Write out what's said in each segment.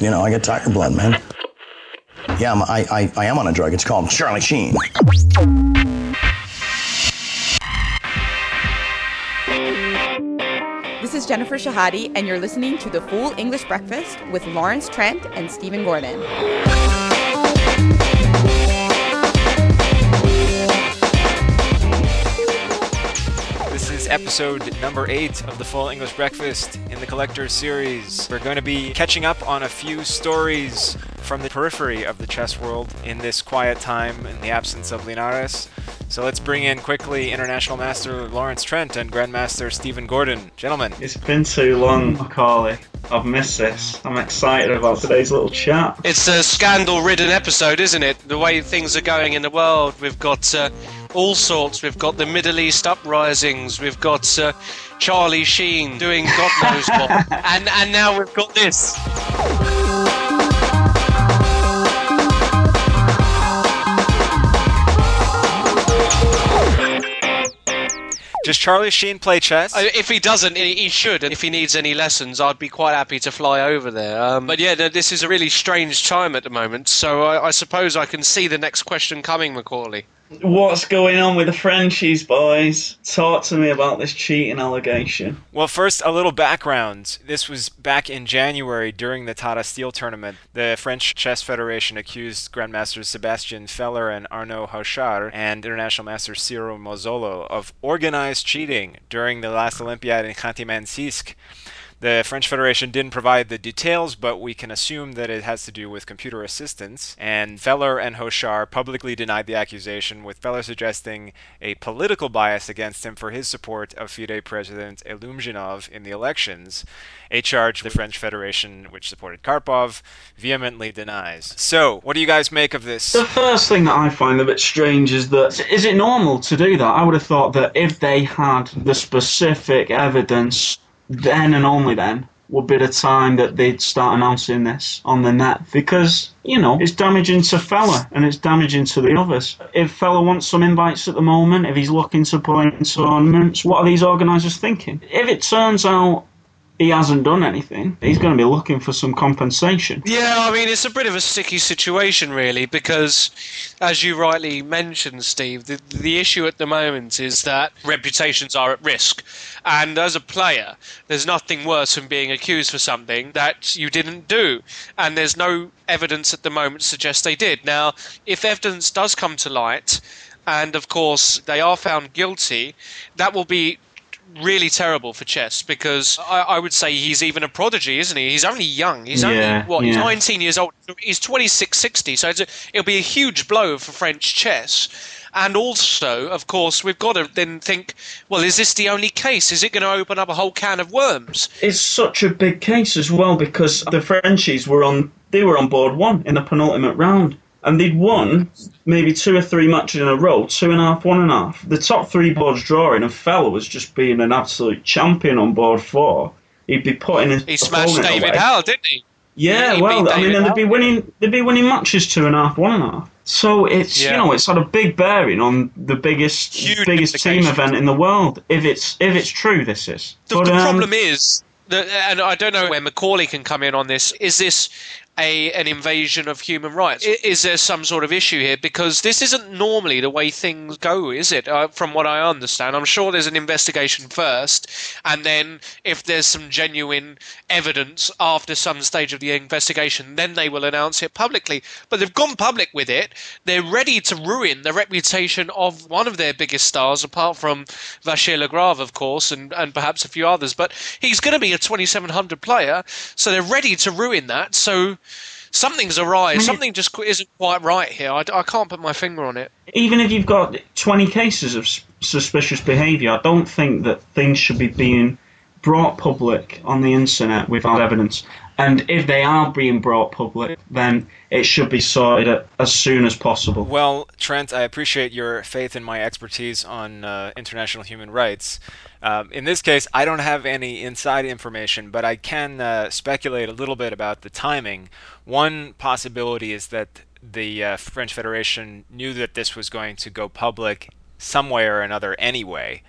You know, I get tiger blood, man. Yeah, I'm, I, I, I am on a drug. It's called Charlie Sheen. This is Jennifer Shahade, and you're listening to the Full English Breakfast with Lawrence Trent and Stephen Gordon. Episode number eight of the Full English Breakfast in the Collector series. We're going to be catching up on a few stories from the periphery of the chess world in this quiet time in the absence of Linares. So let's bring in quickly International Master Lawrence Trent and Grandmaster Stephen Gordon. Gentlemen. It's been too long, Macauley. I've missed this. I'm excited about today's little chat. It's a scandal ridden episode, isn't it? The way things are going in the world. We've got uh, all sorts. We've got the Middle East uprisings. We've got uh, Charlie Sheen doing God knows what. and, and now we've got this. Does Charlie Sheen play chess? Uh, If he doesn't, he he should. And if he needs any lessons, I'd be quite happy to fly over there. Um, but yeah, no, this is a really strange time at the moment. So I, I suppose I can see the next question coming, Macauley. What's going on with the Frenchies, boys? Talk to me about this cheating allegation. Well, first, a little background. This was back in January during the Tata Steel tournament. The French Chess Federation accused Grandmasters Sebastien Feller and Arnaud Hauchard and International Master Cyril Marzolo of organized cheating during the last Olympiad in Khanty-Mansiysk. The French Federation didn't provide the details, but we can assume that it has to do with computer assistance. And Feller and Hauchard publicly denied the accusation, with Feller suggesting a political bias against him for his support of FIDE President Ilyumzhinov in the elections, a charge the French Federation, which supported Karpov, vehemently denies. So, what do you guys make of this? The first thing that I find a bit strange is that is it normal to do that? I would have thought that if they had the specific evidence, then and only then would be the time that they'd start announcing this on the net because you know it's damaging to Feller and it's damaging to the others. If Feller wants some invites at the moment, if he's looking to play in tournaments, what are these organisers thinking? If it turns out he hasn't done anything, he's going to be looking for some compensation. Yeah, I mean, it's a bit of a sticky situation, really, because as you rightly mentioned, Steve, the, the issue at the moment is that reputations are at risk. And as a player, there's nothing worse than being accused for something that you didn't do. And there's no evidence at the moment to suggest they did. Now, if evidence does come to light, and of course they are found guilty, that will be really terrible for chess because I, I would say he's even a prodigy, isn't he? He's only young. He's Yeah, only what? He's yeah. 19 years old. He's 2660. So it's a, it'll be a huge blow for French chess. And also, of course, we've got to then think, well, is this the only case? Is it going to open up a whole can of worms? It's such a big case as well because the Frenchies were on they were on board one in the penultimate round. And they'd won maybe two or three matches in a row, two and a half, one and a half. The top three boards drawing, and Feller was just being an absolute champion on board four. He'd be putting his He smashed David away. Howe, didn't he? Yeah, He well, I mean, and they'd be winning. They'd be winning matches two and a half, one and a half. So it's Yeah. you know it's had a big bearing on the biggest Huge biggest team event in the world. If it's if it's true, this is. The, But, the um, problem is, and I don't know where Macauley can come in on this. Is this a an invasion of human rights? Is there some sort of issue here? Because this isn't normally the way things go, is it? Uh, from what I understand, I'm sure there's an investigation first, and then if there's some genuine evidence after some stage of the investigation, then they will announce it publicly. But they've gone public with it. They're ready to ruin the reputation of one of their biggest stars, apart from Vachier-Lagrave, of course, and, and perhaps a few others. But he's going to be a 2700 player, so they're ready to ruin that. So something's awry. Something just isn't quite right here. I, I can't put my finger on it. even if you've got 20 cases of suspicious behaviour, I don't think that things should be being brought public on the internet without evidence. And if they are being brought public, then it should be sorted as soon as possible. Well, Trent, I appreciate your faith in my expertise on uh, international human rights. Um, in this case, I don't have any inside information, but I can uh, speculate a little bit about the timing. One possibility is that the uh, French Federation knew that this was going to go public some way or another anyway.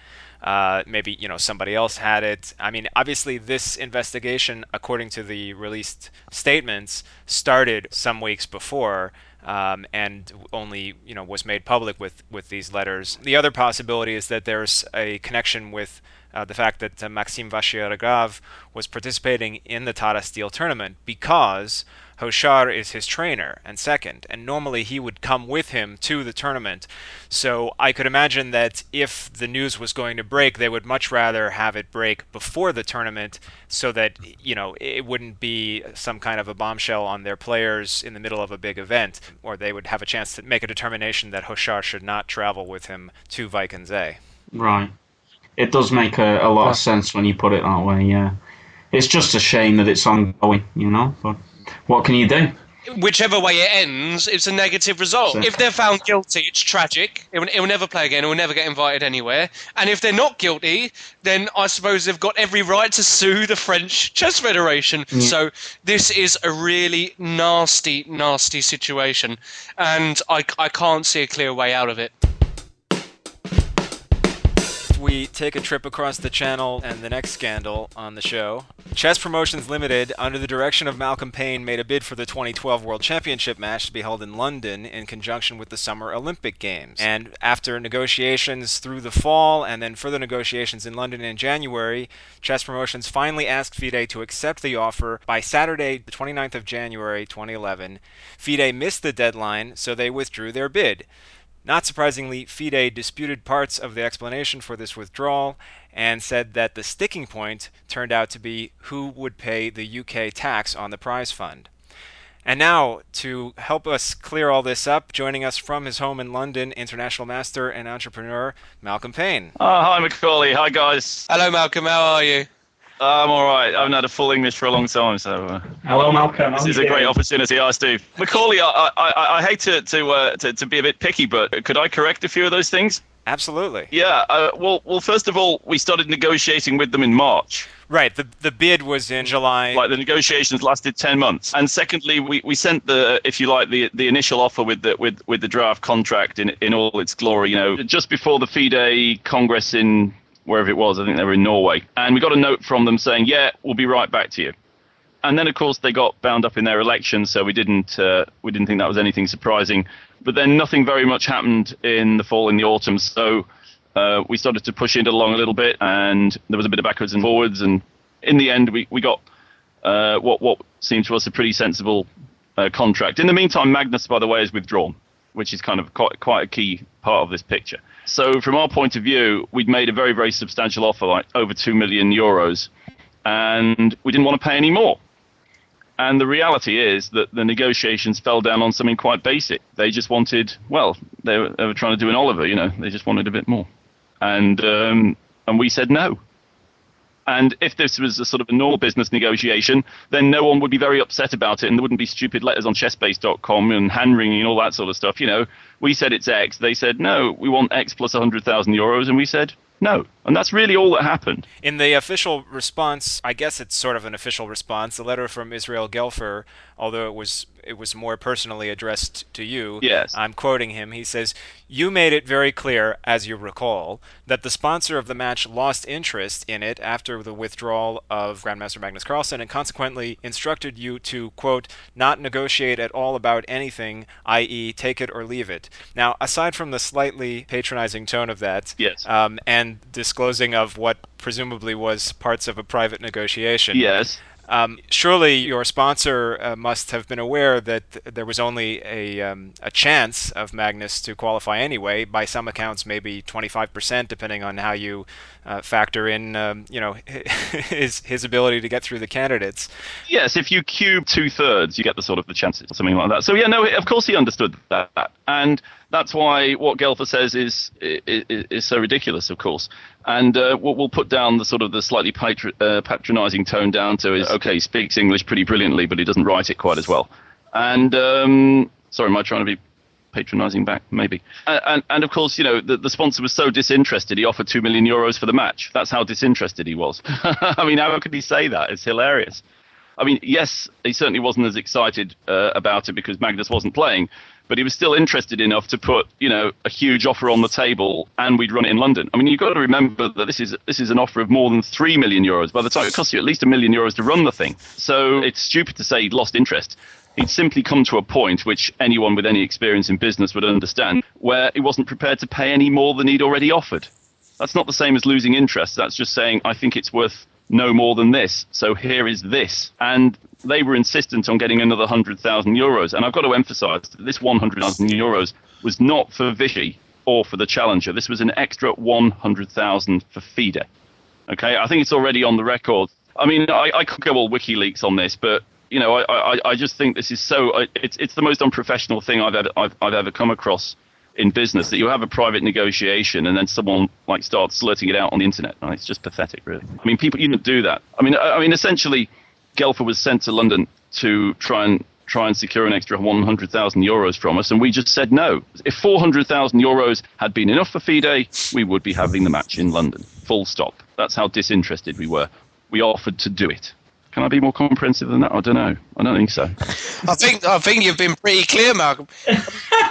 Uh, maybe you know somebody else had it. I mean, obviously, this investigation, according to the released statements, started some weeks before. Um, and only you know was made public with with these letters. The other possibility is that there's a connection with uh, the fact that uh, Maxime Vachier-Lagrave was participating in the Tata Steel tournament because Hauchard is his trainer and second, and normally he would come with him to the tournament. So I could imagine that if the news was going to break, they would much rather have it break before the tournament so that, you know, it wouldn't be some kind of a bombshell on their players in the middle of a big event, or they would have a chance to make a determination that Hauchard should not travel with him to Wijk aan Zee. Right. It does make a, a lot of sense when you put it that way, yeah. It's just a shame that it's ongoing, you know, but what can you do? Whichever way it ends, it's a negative result. If they're found guilty, it's tragic. It will, it will never play again. It will never get invited anywhere. And if they're not guilty, then I suppose they've got every right to sue the French Chess Federation. Yeah. So this is a really nasty, nasty situation. And I, I can't see a clear way out of it. We take a trip across the channel and the next scandal on the show. Chess Promotions Limited, under the direction of Malcolm Pein, made a bid for the 2012 World Championship match to be held in London in conjunction with the Summer Olympic Games. And after negotiations through the fall and then further negotiations in London in January, Chess Promotions finally asked FIDE to accept the offer by Saturday, the 29th of January 2011. FIDE missed the deadline, so they withdrew their bid. Not surprisingly, FIDE disputed parts of the explanation for this withdrawal and said that the sticking point turned out to be who would pay the UK tax on the prize fund. And now, to help us clear all this up, joining us from his home in London, international master and entrepreneur Malcolm Pein. Oh, hi, Macauley. Hi, guys. Hello, Malcolm. How are you? I'm all right. I haven't had a full English for a long time, so uh, Hello, Malcolm. this is a great opportunity. Hi, Steve. Macauley, I, I, I, I hate to to, uh, to to be a bit picky, but could I correct a few of those things? Absolutely. Yeah. Uh, well, well, first of all, we started negotiating with them in March. Right. The the bid was in July. Like the negotiations lasted ten months, and secondly, we, we sent the, if you like, the the initial offer with the with with the draft contract in in all its glory. You know, just before the FIDE Congress in wherever it was, I think they were in Norway, and we got a note from them saying, "Yeah, we'll be right back to you." And then, of course, they got bound up in their election, so we didn't uh, we didn't think that was anything surprising. But then nothing very much happened in the fall in the autumn, so uh, we started to push it along a little bit, and there was a bit of backwards and forwards, and in the end, we we got uh, what what seemed to us a pretty sensible uh, contract. In the meantime, Magnus, by the way, is withdrawn, which is kind of quite quite a key part of this picture. So from our point of view, we'd made a very very substantial offer, like over two million euros, and we didn't want to pay any more. And the reality is that the negotiations fell down on something quite basic. They just wanted, well, they were, they were trying to do an Oliver, you know, they just wanted a bit more. And, um, and we said no. And if this was a sort of a normal business negotiation, then no one would be very upset about it, and there wouldn't be stupid letters on chessbase.com and hand wringing and all that sort of stuff. You know, we said it's X, they said no, we want X plus 100,000 euros, and we said no. And that's really all that happened. In the official response, I guess it's sort of an official response. The letter from Israel Gelfer, although it was it was more personally addressed to you. Yes. I'm quoting him. He says, "You made it very clear, as you recall, that the sponsor of the match lost interest in it after the withdrawal of Grandmaster Magnus Carlsen, and consequently instructed you to quote not negotiate at all about anything, i.e., take it or leave it." Now, aside from the slightly patronizing tone of that, Yes. um, and disclosing of what presumably was parts of a private negotiation. Yes. Um, surely your sponsor uh, must have been aware that th- there was only a, um, a chance of Magnus to qualify anyway. By some accounts, maybe 25%, depending on how you uh, factor in, um, you know, his his ability to get through the candidates. Yes, if you cube two thirds, you get the sort of the chances or something like that. So yeah, no, of course he understood that, and that's why what Gelfer says is is, is so ridiculous, of course. And uh, what we'll put down the sort of the slightly uh, patronising tone down to is okay, he speaks English pretty brilliantly, but he doesn't write it quite as well. And um, sorry, am I trying to be patronising back, maybe. And, and, and of course, you know, the, the sponsor was so disinterested, he offered two million euros for the match. That's how disinterested he was. I mean, how could he say that? It's hilarious. I mean, yes, he certainly wasn't as excited uh, about it because Magnus wasn't playing, but he was still interested enough to put, you know, a huge offer on the table, and we'd run it in London. I mean, you've got to remember that this is this is an offer of more than three million euros. By the time it costs you at least a million euros to run the thing, so it's stupid to say he'd lost interest. He'd simply come to a point which anyone with any experience in business would understand, where he wasn't prepared to pay any more than he'd already offered. That's not the same as losing interest. That's just saying, I think it's worth no more than this. So here is this. And they were insistent on getting another 100,000 euros. And I've got to emphasize that this 100,000 euros was not for Vishy or for the Challenger. This was an extra 100,000 for FIDE. Okay, I think it's already on the record. I mean, I, I could go all WikiLeaks on this, but you know, I, I, I just think this is so. It's it's the most unprofessional thing I've ever I've, I've ever come across in business that you have a private negotiation and then someone like starts slurting it out on the internet. It's just pathetic, really. I mean, people you don't do that. I mean, I, I mean, essentially, Gelfer was sent to London to try and try and secure an extra 100,000 euros from us, and we just said no. If 400,000 euros had been enough for FIDE, we would be having the match in London. Full stop. That's how disinterested we were. We offered to do it. Can I be more comprehensive than that? I don't know. I don't think so. I think I think you've been pretty clear, Malcolm.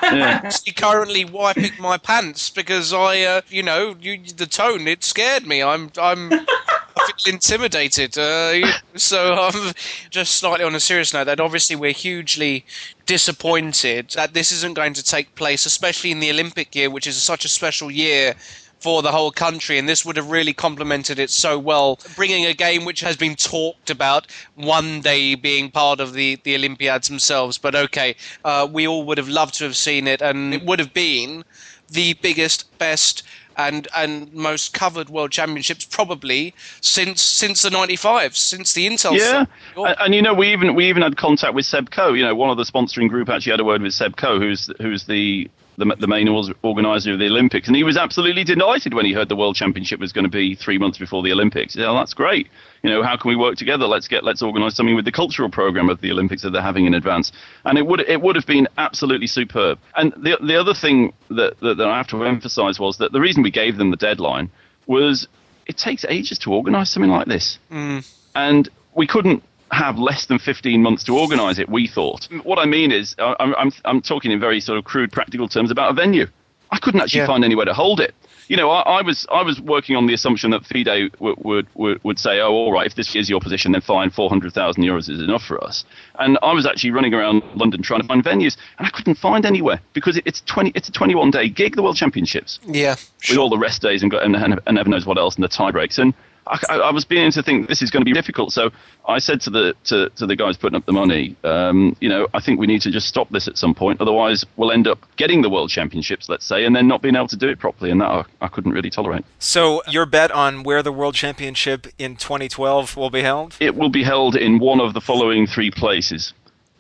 Yeah. I'm currently wiping my pants because I, uh, you know, you, the tone it scared me. I'm I'm. I feel intimidated. Uh, so I'm just slightly on a serious note. That obviously we're hugely disappointed that this isn't going to take place, especially in the Olympic year, which is such a special year for the whole country, and this would have really complemented it so well. Bringing a game which has been talked about one day being part of the, the Olympiads themselves. But okay, uh, we all would have loved to have seen it, and it would have been the biggest, best, and and most covered world championships probably since since the 95 since the intel Yeah, and, and you know we even we even had contact with Seb Coe. You know, one of the sponsoring group actually had a word with Seb Coe, who's who's the the, the main organizer of the Olympics, and he was absolutely delighted when he heard the World Championship was going to be three months before the Olympics. Yeah, that's great. You know, how can we work together? Let's get let's organise something with the cultural program of the Olympics that they're having in advance, and it would it would have been absolutely superb. And the the other thing that that, that I have to emphasise was that the reason we gave them the deadline was it takes ages to organise something like this mm. and we couldn't have less than 15 months to organise it. We thought. What I mean is, I- I'm, I'm I'm talking in very sort of crude, practical terms about a venue. I couldn't actually Yeah. find anywhere to hold it. You know, I, I was I was working on the assumption that FIDE would, would would would say, oh, all right, if this is your position, then fine, 400,000 euros is enough for us. And I was actually running around London trying to find venues, and I couldn't find anywhere because it, it's 20 it's a 21 day gig, the World Championships yeah with all the rest days and, and, and and never knows what else and the tie breaks. And I, I, was beginning to think this is going to be difficult. So I said to the to, to the guys putting up the money, um, you know, I think we need to just stop this at some point. Otherwise, we'll end up getting the world championships, let's say, and then not being able to do it properly. And that I, I couldn't really tolerate. So your bet on where the World Championship in 2012 will be held? It will be held in one of the following three places: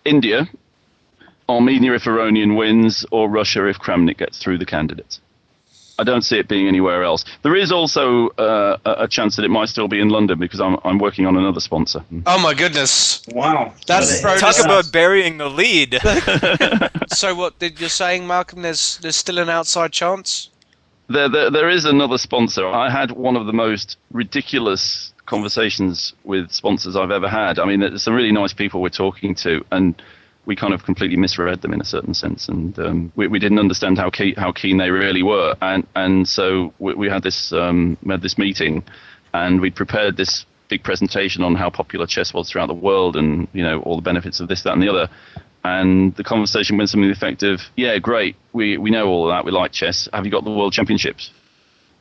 India, Armenia if Aronian wins, or Russia if Kramnik gets through the candidates. I don't see it being anywhere else. There is also uh, a a chance that it might still be in London because I'm, I'm working on another sponsor. oh my goodness Wow. that's Talk us- about burying the lead. so what did you saying malcolm there's there's still an outside chance There, there, there is another sponsor. I had one of the most ridiculous conversations with sponsors I've ever had. I mean, there's some really nice people we're talking to, and we kind of completely misread them in a certain sense, and um, we, we didn't understand how keen, how keen they really were, and and so we, we had this um, we had this meeting, and we prepared this big presentation on how popular chess was throughout the world, and you know all the benefits of this, that, and the other. And the conversation went something the "Yeah, great, we we know all of that. We like chess. Have you got the World Championships?"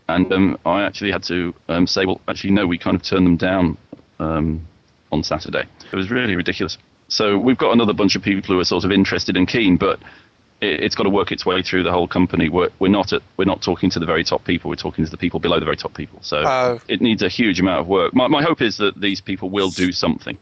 And um, I actually had to um, say, "Well, actually, no. We kind of turned them down um, on Saturday. It was really ridiculous." So we've got another bunch of people who are sort of interested and keen, but it, it's got to work its way through the whole company. We're, we're not at, we're not talking to the very top people. We're talking to the people below the very top people. So Oh. it needs a huge amount of work. My, my hope is that these people will do something.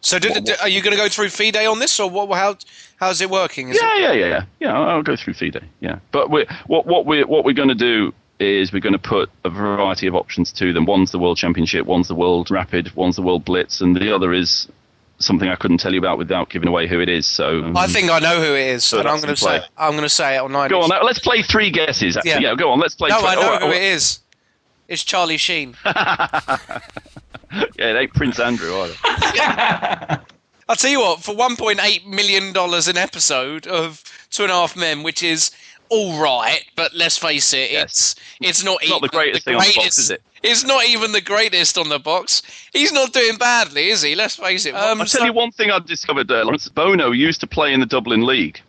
so did, did- are you going to go through fide on this or what how how's it working Is it- Yeah, yeah, yeah, yeah. Yeah, I'll, go through FIDE. Yeah, but we're, what what we're what we're going to do is we're going to put a variety of options to them. One's the World Championship, one's the World Rapid, one's the World Blitz, and the other is something I couldn't tell you about without giving away who it is. So I think I know who it is, So and I'm going to say I'm going to say it on nine. go on. Uh, let's play three guesses. Actually. Yeah. Yeah, go on. Let's play. No, three. I know who it is. It's Charlie Sheen. Yeah, it ain't Prince Andrew either. I'll tell you what, for $1.8 million an episode of Two and a Half Men, which is all right, but let's face it, Yes. it's it's not It's not the greatest thing on the box, is it? It's not even the greatest on the box. He's not doing badly, is he? Let's face it. Um, I'll so- tell you one thing I've discovered, Lawrence. Bono used to play in the Dublin League.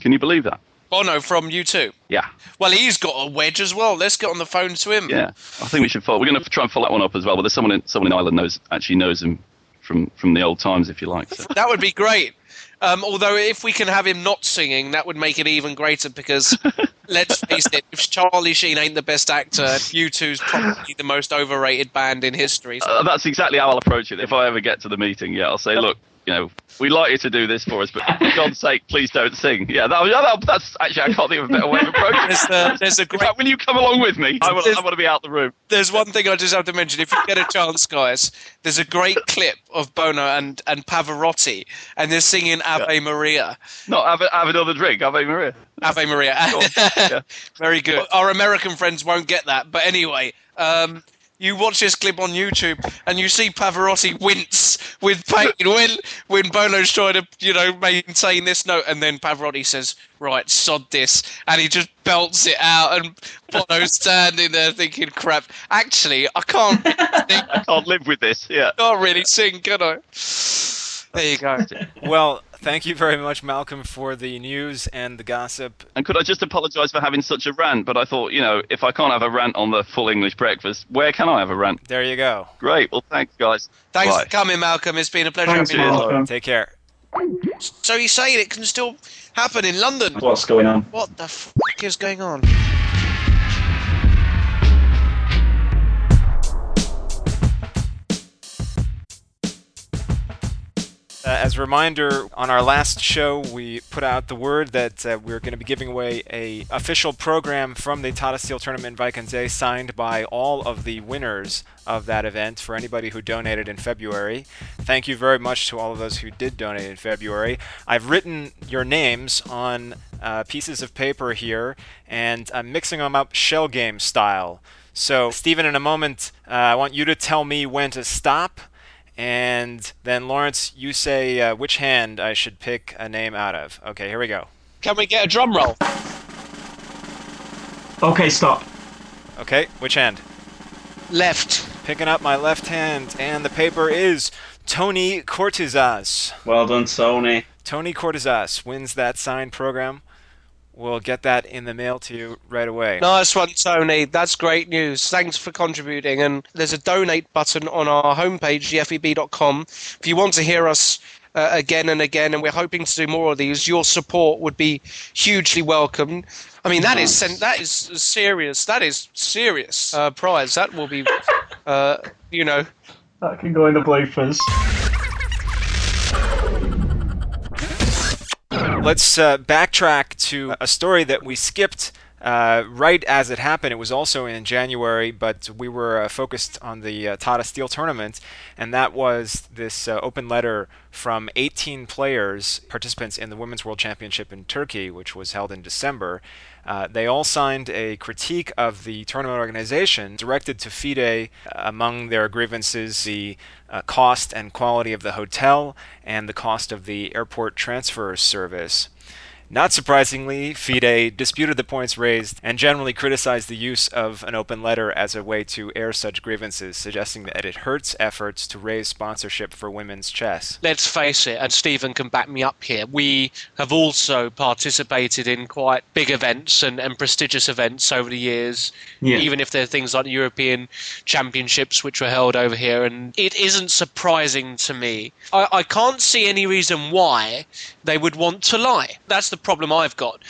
Can you believe that? Bono from U2. Yeah, Well, he's got a wedge as well. Let's get on the phone to him. yeah. I think we should follow. We're going to try and follow that one up as well. But there's someone in someone in Ireland knows actually knows him from from the old times, if you like. So. That would be great. Um, although, if we can have him not singing, that would make it even greater because, let's face it, if Charlie Sheen ain't the best actor, U2's probably the most overrated band in history. So Uh, that's exactly how I'll approach it. If I ever get to the meeting, yeah, I'll say, look, you know, we'd like you to do this for us, but for God's sake, please don't sing. Yeah, that, that, that's actually I can't think of a better way of approaching there's, it. uh, there's a great fact, will you come along with me? I, will, I want to be out the room. there's one thing I just have to mention. If you get a chance, guys, there's a great clip of Bono and, and Pavarotti, and they're singing Ave Maria. No, have, have another drink. Ave Maria. Ave Maria. Yeah. Very good. Our American friends won't get that. But anyway, um, you watch this clip on YouTube and you see Pavarotti wince with pain when when Bono's trying to, you know, maintain this note, and then Pavarotti says, "Right, sod this," and he just belts it out, and Bono's standing there thinking, "Crap, actually, I can't, really sing, I can't live with this. Yeah. can't really sing, can I?" There you go. Well, thank you very much, Malcolm, for the news and the gossip. And could I just apologise for having such a rant? But I thought, you know, if I can't have a rant on the full English breakfast, where can I have a rant? There you go. Great. Well, thanks, guys. Thanks Bye. for coming, Malcolm. It's been a pleasure Thanks, having you. Malcolm. Take care. So you're saying it can still happen in London? What's going on? What the fuck is going on? Uh, as a reminder, on our last show, we put out the word that uh, we're going to be giving away a official program from the Tata Steel Tournament in signed by all of the winners of that event for anybody who donated in February. Thank you very much to all of those who did donate in February. I've written your names on uh, pieces of paper here, and I'm mixing them up shell game style. So, Stephen, in a moment, uh, I want you to tell me when to stop. And then Lawrence, you say uh, which hand I should pick a name out of. Okay, here we go. Can we get a drum roll? Okay, stop. Okay, which hand? Left. Picking up my left hand, and the paper is Tony Cortizas. Well done, Tony. Tony Cortizas wins that signed program. We'll get that in the mail to you right away. Nice one, Tony. That's great news. Thanks for contributing. And there's a donate button on our homepage, gfeb.com. If you want to hear us uh, again and again, and we're hoping to do more of these, your support would be hugely welcome. I mean, that is sen- that is serious. That is serious uh, prize. That will be, uh, you know, That can go in the bloopers. Let's uh, backtrack to a story that we skipped uh, right as it happened. It was also in January, but we were uh, focused on the uh, Tata Steel tournament, and that was this uh, open letter from 18 players, participants in the Women's World Championship in Turkey, which was held in December. Uh, they all signed a critique of the tournament organization directed to FIDE. Among their grievances, the uh, cost and quality of the hotel and the cost of the airport transfer service. Not surprisingly, FIDE disputed the points raised and generally criticized the use of an open letter as a way to air such grievances, suggesting that it hurts efforts to raise sponsorship for women's chess. let's face it, and Stephen can back me up here, we have also participated in quite big events and, and prestigious events over the years, Yeah. even if they're things like the European Championships, which were held over here. And it isn't surprising to me. I, I can't see any reason why they would want to lie. That's the problem I've got.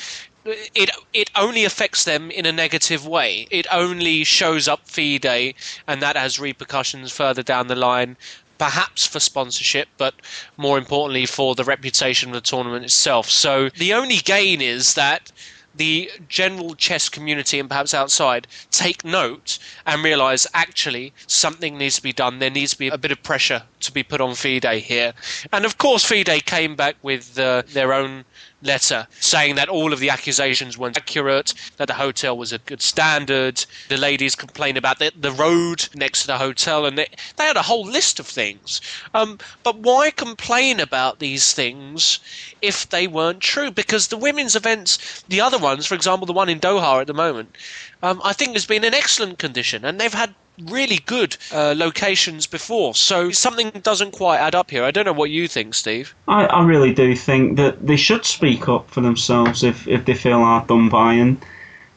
It it only affects them in a negative way. It only shows up FIDE, and that has repercussions further down the line perhaps for sponsorship, but more importantly for the reputation of the tournament itself. So the only gain is that the general chess community and perhaps outside take note and realize actually something needs to be done. There needs to be a bit of pressure to be put on FIDE here. And of course, FIDE came back with uh, their own letter saying that all of the accusations weren't accurate, that the hotel was a good standard. The ladies complained about the, the road next to the hotel, and they, they had a whole list of things. Um, but why complain about these things if they weren't true? Because the women's events, the other ones, for example, the one in Doha at the moment, um, I think has been in excellent condition, and they've had really good uh, locations before. So something doesn't quite add up here. I don't know what you think, Steve. I, I really do think that they should speak up for themselves if, if they feel hard done by. And,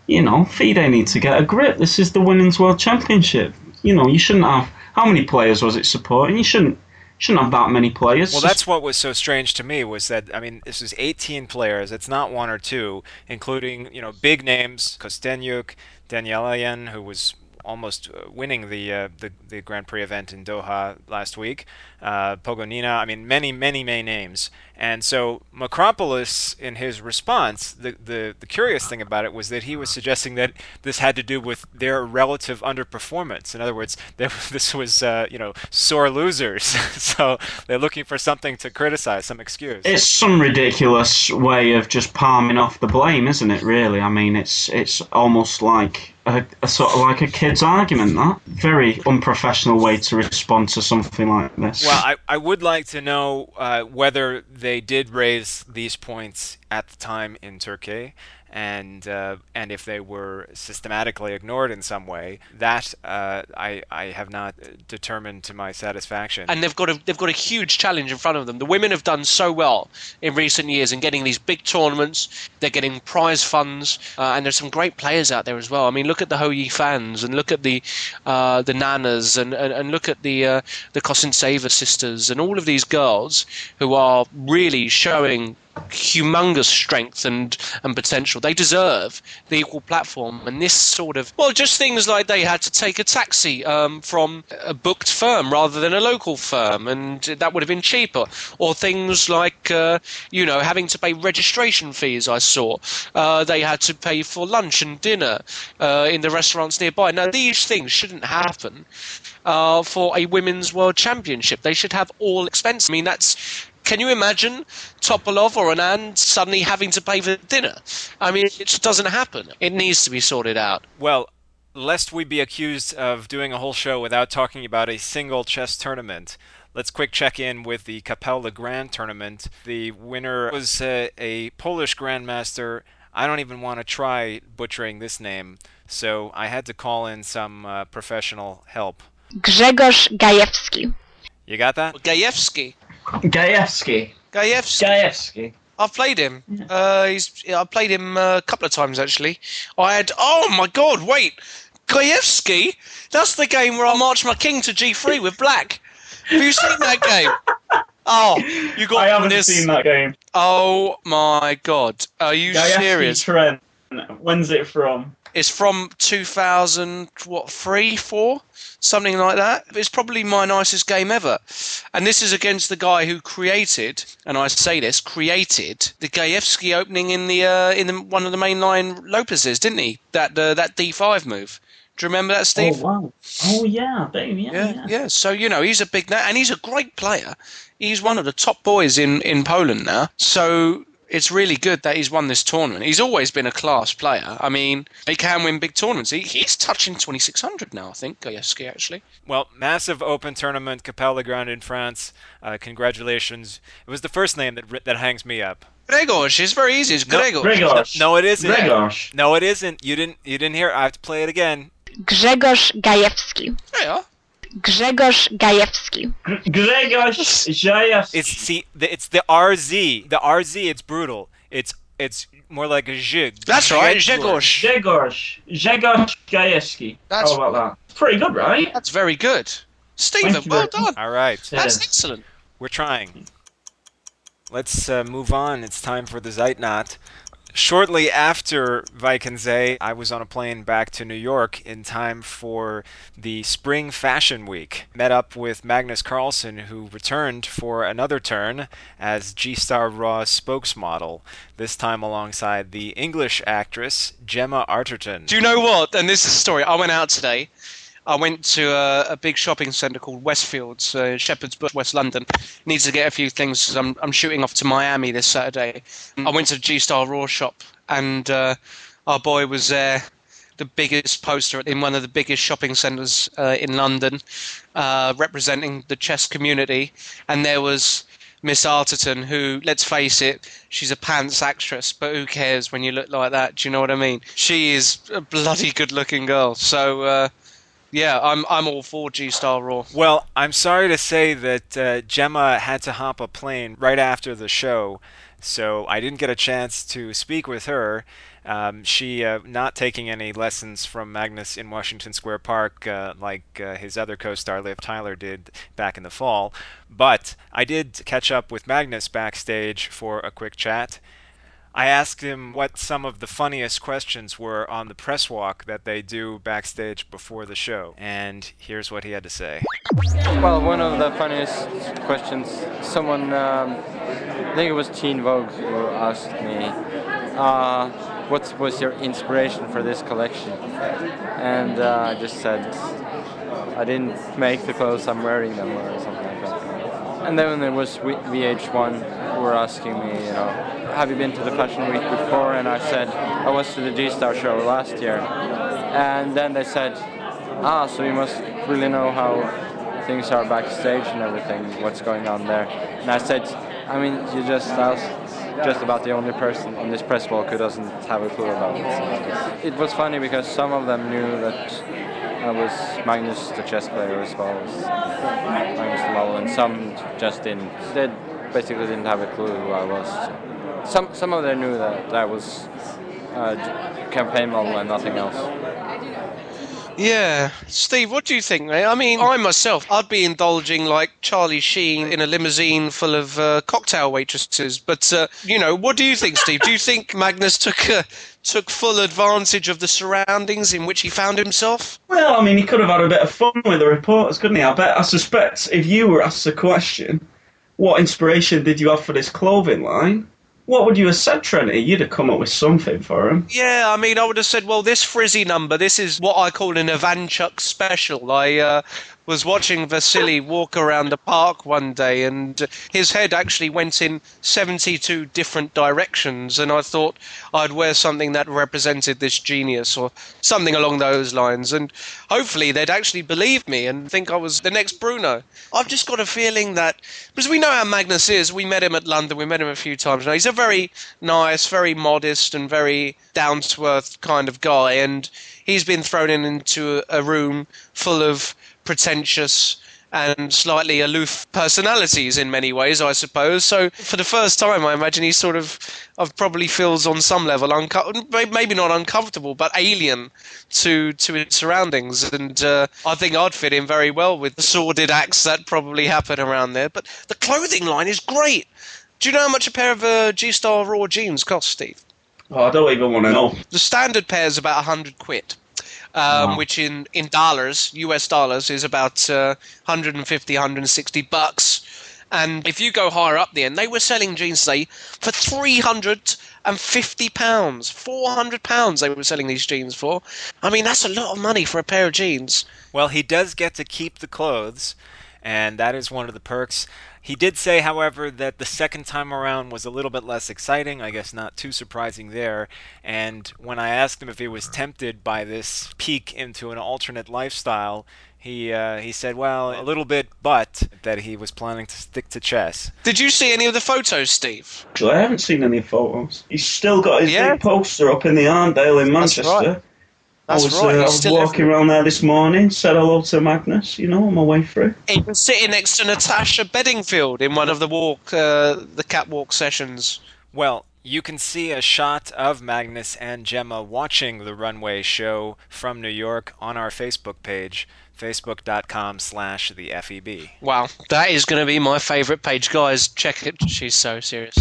you know, FIDE need to get a grip. This is the Women's World Championship. You know, you shouldn't have. How many players was it supporting? You shouldn't. Shouldn't have that many players. Well, that's what was so strange to me was that I mean this is 18 players. It's not one or two, including you know big names, Kosteniuk, Danielian, who was almost uh, winning the, uh, the the Grand Prix event in Doha last week. Uh, Pogonina, I mean, many, many, many names. And so Makropoulos, in his response, the, the the curious thing about it was that he was suggesting that this had to do with their relative underperformance. In other words, they, this was uh, you know sore losers, so they're looking for something to criticize, some excuse. It's some ridiculous way of just palming off the blame, isn't it? Really, I mean, it's it's almost like a, a, sort of like a kid's argument. That very unprofessional way to respond to something like this. Well, I, I would like to know uh, whether they did raise these points at the time in Turkey, and uh, and if they were systematically ignored in some way, that uh, I I have not determined to my satisfaction. And they've got a they've got a huge challenge in front of them. The women have done so well in recent years in getting these big tournaments. They're getting prize funds, uh, and there's some great players out there as well. I mean, look at the Hou Yifans, and look at the uh, the Nanas, and, and, and look at the uh, the Kosintseva sisters, and all of these girls who are really showing humongous strength and, and potential. They deserve the equal platform. And this sort of, well, just things like they had to take a taxi um, from a booked firm rather than a local firm, and that would have been cheaper. Or things like, uh, you know, having to pay registration fees, I saw. Uh, they had to pay for lunch and dinner uh, in the restaurants nearby. Now, these things shouldn't happen. Uh, for a women's world championship, they should have all expense. I mean, that's can you imagine Topalov or Anand suddenly having to pay for dinner? I mean, it just doesn't happen. It needs to be sorted out. Well, lest we be accused of doing a whole show without talking about a single chess tournament, let's quick check in with the Capelle Grand tournament. The winner was uh, a Polish grandmaster. I don't even want to try butchering this name, so I had to call in some uh, professional help. Grzegorz Gajewski. You got that? Gajewski. Gajewski. Gajewski. Gajewski. I've played him. Uh, he's. I played him uh, a couple of times actually. I had. Oh my god! Wait, Gajewski. That's the game where I march my king to G3 with black. Have you seen that game? Oh, you got I haven't this. seen that game. Oh my god! Are you Gajewski serious? Trent. When's it from? It's from 2000, what, three, four, something like that. It's probably my nicest game ever. And this is against the guy who created, and I say this, created the Gajewski opening in the uh, in the, one of the mainline Lopez's, didn't he? That uh, that D5 move. Do you remember that, Steve? Oh wow. Oh yeah, babe, yeah, Yeah, yeah. yeah. So you know he's a big and he's a great player. He's one of the top boys in in Poland now. So it's really good that he's won this tournament. He's always been a class player. I mean, he can win big tournaments. He, he's touching 2600 now, I think. Gajewski actually. Well, massive open tournament, Capelle Grand in France. Uh, congratulations. It was the first name that that hangs me up. Gregos. it's very easy. It's No, Gregor. Gregorz. No, it isn't. Gregorz. No, it isn't. You didn't. You didn't hear. It. I have to play it again. Grzegorz Gajewski. There you are. Grzegorz Gajewski. Gregorz Gajewski. It's see. The, it's the RZ. The RZ. It's brutal. It's it's more like a zhig. That's right, Grzegorz. Grzegorz. Grzegorz. Grzegorz Gajewski. That's- How about that? It's pretty good, right? That's very good. Stephen, Thank well done. All right. That's Yeah. excellent. We're trying. Let's uh, move on. It's time for the Zeitnot. Shortly after Wijk aan Zee, I was on a plane back to New York in time for the Spring Fashion Week. Met up with Magnus Carlsen, who returned for another turn as G Star Raw spokesmodel, this time alongside the English actress Gemma Arterton. Do you know what? And this is a story. I went out today. I went to a, a big shopping centre called Westfields, uh, Shepherd's Bush, West London. Needs to get a few things 'cause I'm, I'm shooting off to Miami this Saturday. I went to the G Star Raw shop and uh, our boy was there, the biggest poster in one of the biggest shopping centres uh, in London, uh, representing the chess community. And there was Miss Arterton, who, let's face it, she's a pants actress, but who cares when you look like that? Do you know what I mean? She is a bloody good looking girl. So, uh, yeah, I'm, I'm all for G Star Raw. Well, I'm sorry to say that uh, Gemma had to hop a plane right after the show, so I didn't get a chance to speak with her. Um, she uh, not taking any lessons from Magnus in Washington Square Park uh, like uh, his other co-star Liv Tyler did back in the fall, but I did catch up with Magnus backstage for a quick chat. I asked him what some of the funniest questions were on the press walk that they do backstage before the show, and here's what he had to say. Well, one of the funniest questions, someone, um, I think it was Teen Vogue, who asked me, uh, what was your inspiration for this collection? And uh, I just said, I didn't make the clothes, I'm wearing them, or something like that. And then there was VH1 who were asking me, you know, have you been to the Fashion Week before? And I said, I was to the G-Star show last year. And then they said, ah, so you must really know how things are backstage and everything, what's going on there. And I said, I mean, you just asked just about the only person on this press walk who doesn't have a clue about it. It was funny because some of them knew that I was Magnus, the chess player, as well as Magnus model, and some just didn't. They basically didn't have a clue who I was. Some some of them knew that I was a campaign model and nothing else. Yeah, Steve, what do you think, mate? I mean, I myself, I'd be indulging like Charlie Sheen in a limousine full of uh, cocktail waitresses. But uh, you know, what do you think, Steve? do you think Magnus took uh, took full advantage of the surroundings in which he found himself? Well, I mean, he could have had a bit of fun with the reporters, couldn't he? I bet. I suspect if you were asked the question, what inspiration did you have for this clothing line? What would you have said, Trinity? You'd have come up with something for him. Yeah, I mean, I would have said, well, this frizzy number, this is what I call an Ivanchuk special. I uh, was watching Vasily walk around the park one day, and his head actually went in 72 different directions, and I thought I'd wear something that represented this genius or something along those lines, and hopefully they'd actually believe me and think I was the next Bruno. I've just got a feeling that, because we know how Magnus is, we met him at London, we met him a few times now. He's a very nice, very modest, and very down to earth kind of guy, and he's been thrown in into a room full of pretentious and slightly aloof personalities in many ways, I suppose. So for the first time, I imagine he sort of, of probably feels on some level unco- maybe not uncomfortable, but alien to to his surroundings. And uh, I think I'd fit in very well with the sordid acts that probably happen around there. But the clothing line is great. Do you know how much a pair of uh, G Star Raw jeans cost, Steve? Oh, I don't even want to know. The standard pair is about 100 quid. Um, Wow. Which in, in dollars, US dollars, is about uh, 150, 160 bucks. And if you go higher up the end, they were selling jeans say for 350 pounds, 400 pounds. They were selling these jeans for. I mean, that's a lot of money for a pair of jeans. Well, he does get to keep the clothes, and that is one of the perks. He did say, however, that the second time around was a little bit less exciting. I guess not too surprising there. And when I asked him if he was tempted by this peek into an alternate lifestyle, he uh, he said, well, a little bit, but that he was planning to stick to chess. Did you see any of the photos, Steve? Actually, I haven't seen any photos. He's still got his Yeah. big poster up in the Arndale in That's Manchester. right. That's I was, right, uh, I was still walking around there this morning, said hello to Magnus, you know, on my way through. He was sitting next to Natasha Bedingfield in one of the walk, uh, the catwalk sessions. Well, you can see a shot of Magnus and Gemma watching the runway show from New York on our Facebook page, facebook.com slash the E FEB. Wow, that is going to be my favourite page, guys. Check it. She's so serious.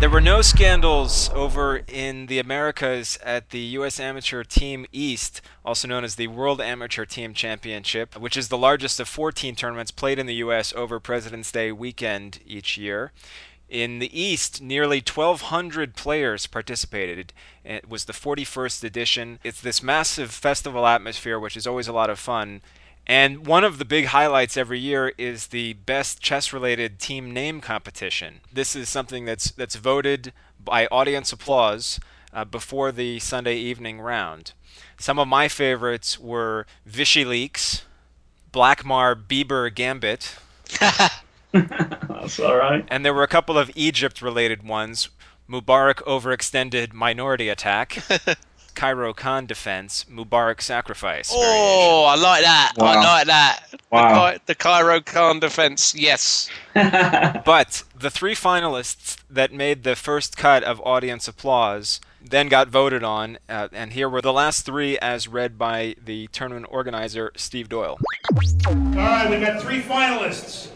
There were no scandals over in the Americas at the U.S. Amateur Team East, also known as the World Amateur Team Championship, which is the largest of 14 tournaments played in the U.S. over President's Day weekend each year. In the East, nearly 1,200 players participated. It was the 41st edition. It's this massive festival atmosphere, which is always a lot of fun. And one of the big highlights every year is the best chess-related team name competition. This is something that's that's voted by audience applause uh, before the Sunday evening round. Some of my favorites were Vishy Leaks, Blackmar Bieber Gambit. That's all right. And there were a couple of Egypt related ones Mubarak overextended minority attack, Cairo Khan defense, Mubarak sacrifice. Very Oh, I like that. I like that. Wow. The, Ki- the Cairo Khan defense. Yes. But the three finalists that made the first cut of audience applause then got voted on, uh, and here were the last three as read by the tournament organizer, Steve Doyle. All right, we've got three finalists.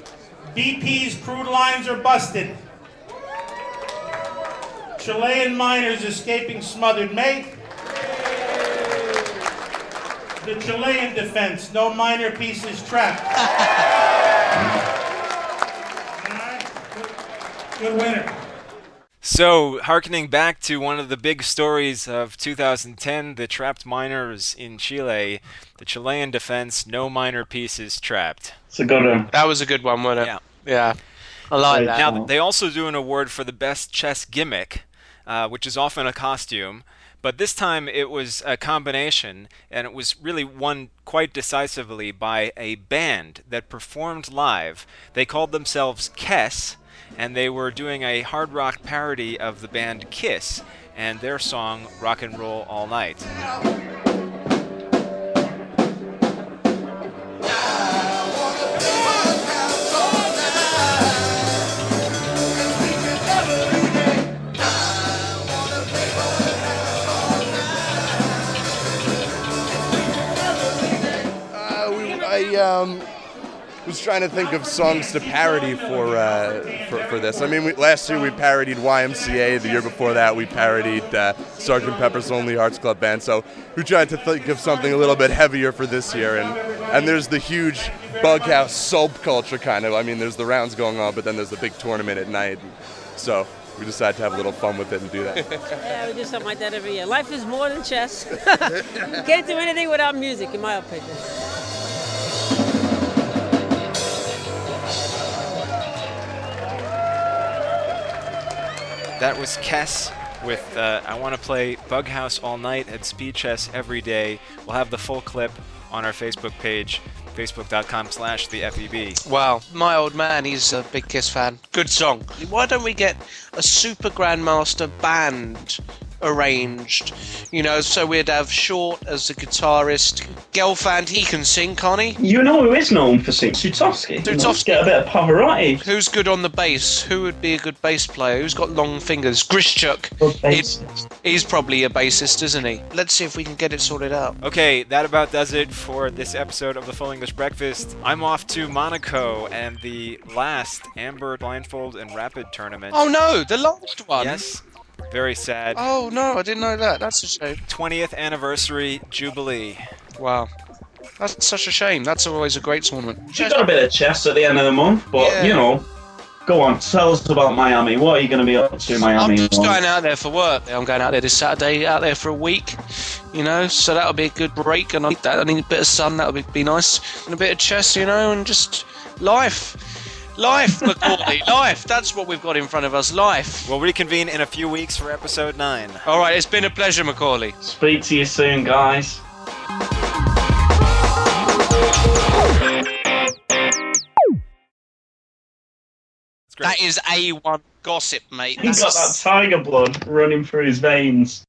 BP's crude lines are busted. Chilean miners escaping smothered mate. The Chilean defense, no minor pieces trapped. All right, good- Good winner. So, harkening back to one of the big stories of 2010, the trapped miners in Chile, the Chilean defense, no minor pieces trapped. It's a good one. That was a good one, wasn't it? Yeah. Yeah. I like Right. that. Now, they also do an award for the best chess gimmick, uh, which is often a costume, but this time it was a combination, and it was really won quite decisively by a band that performed live. They called themselves Kess, and they were doing a hard rock parody of the band Kiss and their song Rock and Roll All Night. Um, was trying to think of songs to parody for uh, for, for this. I mean, we, last year we parodied YMCA. The year before that, we parodied uh, Sgt. Pepper's Lonely Hearts Club Band. So we tried to think of something a little bit heavier for this year. And and there's the huge Bughouse subculture kind of. I mean, there's the rounds going on, but then there's the big tournament at night. So we decided to have a little fun with it and do that. Yeah, we do something like that every year. Life is more than chess. you can't do anything without music, in my opinion. That was Kess with uh, I Want to Play Bughouse All Night at Speed Chess Every Day. We'll have the full clip on our Facebook page, facebook.com slash the FEB. Wow, my old man, he's a big Kiss fan. Good song. Why don't we get a Super Grandmaster band arranged? You know, so we'd have Short as the guitarist. Gelfand, he can sing, can't he? You know who is known for singing? Sutovsky. You know, Sutovsky. Get a bit of Pavarotti. Who's good on the bass? Who would be a good bass player? Who's got long fingers? Grishchuk. Good He- bassist. He's probably a bassist, isn't he? Let's see if we can get it sorted out. Okay, that about does it for this episode of the Full English Breakfast. I'm off to Monaco and the last Amber Blindfold and Rapid tournament. Oh no, the last one. Yes, very sad. Oh no, I didn't know that. That's a shame. 20th anniversary Jubilee. Wow. That's such a shame. That's always a great tournament. She's got a bit of chess at the end of the month, but Yeah. you know, go on, tell us about Miami. What are you going to be up to, Miami? I'm Miami? just going out there for work. I'm going out there this Saturday, out there for a week, you know, so that'll be a good break. And I need that. I need a bit of sun, that'll be, be nice. And a bit of chess, you know, and just life. Life, Macauley, life. That's what we've got in front of us, life. We'll reconvene in a few weeks for episode 9. All right, it's been a pleasure, Macauley. Speak to you soon, guys. That is A1 gossip, mate. He's got that tiger blood running through his veins.